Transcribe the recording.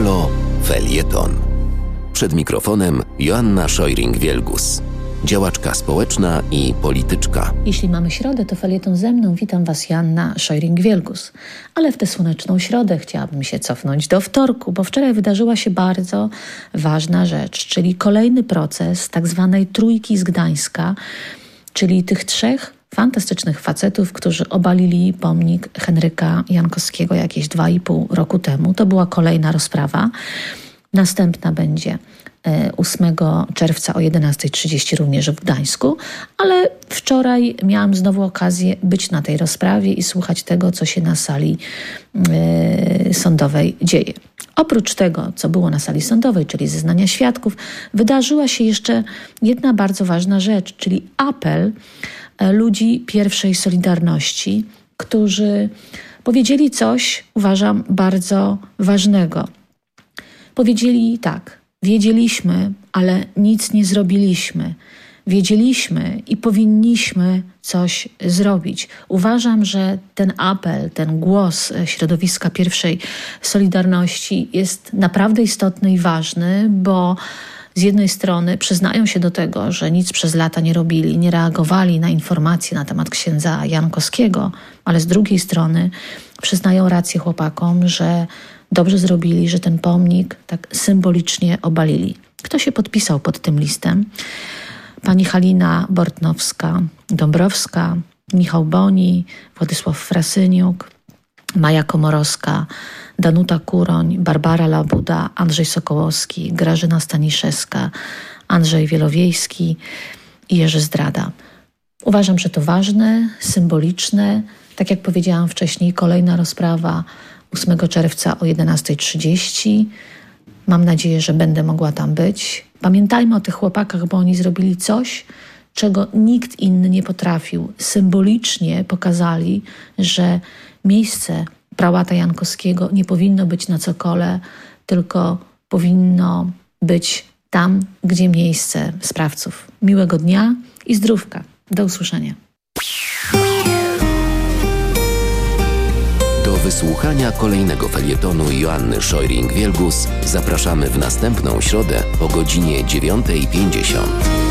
Halo Felieton. Przed mikrofonem Joanna Szojring-Wielgus, działaczka społeczna i polityczka. Jeśli mamy środę, to felieton ze mną. Witam Was, Joanna Szojring-Wielgus. Ale w tę słoneczną środę chciałabym się cofnąć do wtorku, bo wczoraj wydarzyła się bardzo ważna rzecz, czyli kolejny proces tak zwanej trójki z Gdańska, czyli tych trzech fantastycznych facetów, którzy obalili pomnik Henryka Jankowskiego jakieś dwa i pół roku temu. To była kolejna rozprawa. Następna będzie 8 e, czerwca o 11.30 również w Gdańsku, ale wczoraj miałam znowu okazję być na tej rozprawie i słuchać tego, co się na sali y, sądowej dzieje. Oprócz tego, co było na sali sądowej, czyli zeznania świadków, wydarzyła się jeszcze jedna bardzo ważna rzecz, czyli apel E, ludzi pierwszej Solidarności, którzy powiedzieli coś, uważam, bardzo ważnego. Powiedzieli tak: Wiedzieliśmy, ale nic nie zrobiliśmy. Wiedzieliśmy i powinniśmy coś zrobić. Uważam, że ten apel, ten głos środowiska pierwszej Solidarności jest naprawdę istotny i ważny, bo z jednej strony przyznają się do tego, że nic przez lata nie robili, nie reagowali na informacje na temat księdza Jankowskiego, ale z drugiej strony przyznają rację chłopakom, że dobrze zrobili, że ten pomnik tak symbolicznie obalili. Kto się podpisał pod tym listem? Pani Halina Bortnowska, Dąbrowska, Michał Boni, Władysław Frasyniuk, Maja Komorowska, Danuta Kuroń, Barbara Labuda, Andrzej Sokołowski, Grażyna Staniszewska, Andrzej Wielowiejski i Jerzy Zdrada. Uważam, że to ważne, symboliczne. Tak jak powiedziałam wcześniej, kolejna rozprawa 8 czerwca o 11.30. Mam nadzieję, że będę mogła tam być. Pamiętajmy o tych chłopakach, bo oni zrobili coś, czego nikt inny nie potrafił. Symbolicznie pokazali, że miejsce prałata Jankowskiego nie powinno być na cokole, tylko powinno być tam, gdzie miejsce sprawców. Miłego dnia i zdrówka. Do usłyszenia. Do wysłuchania kolejnego felietonu Joanny Szojring-Wielgus zapraszamy w następną środę o godzinie 9.50.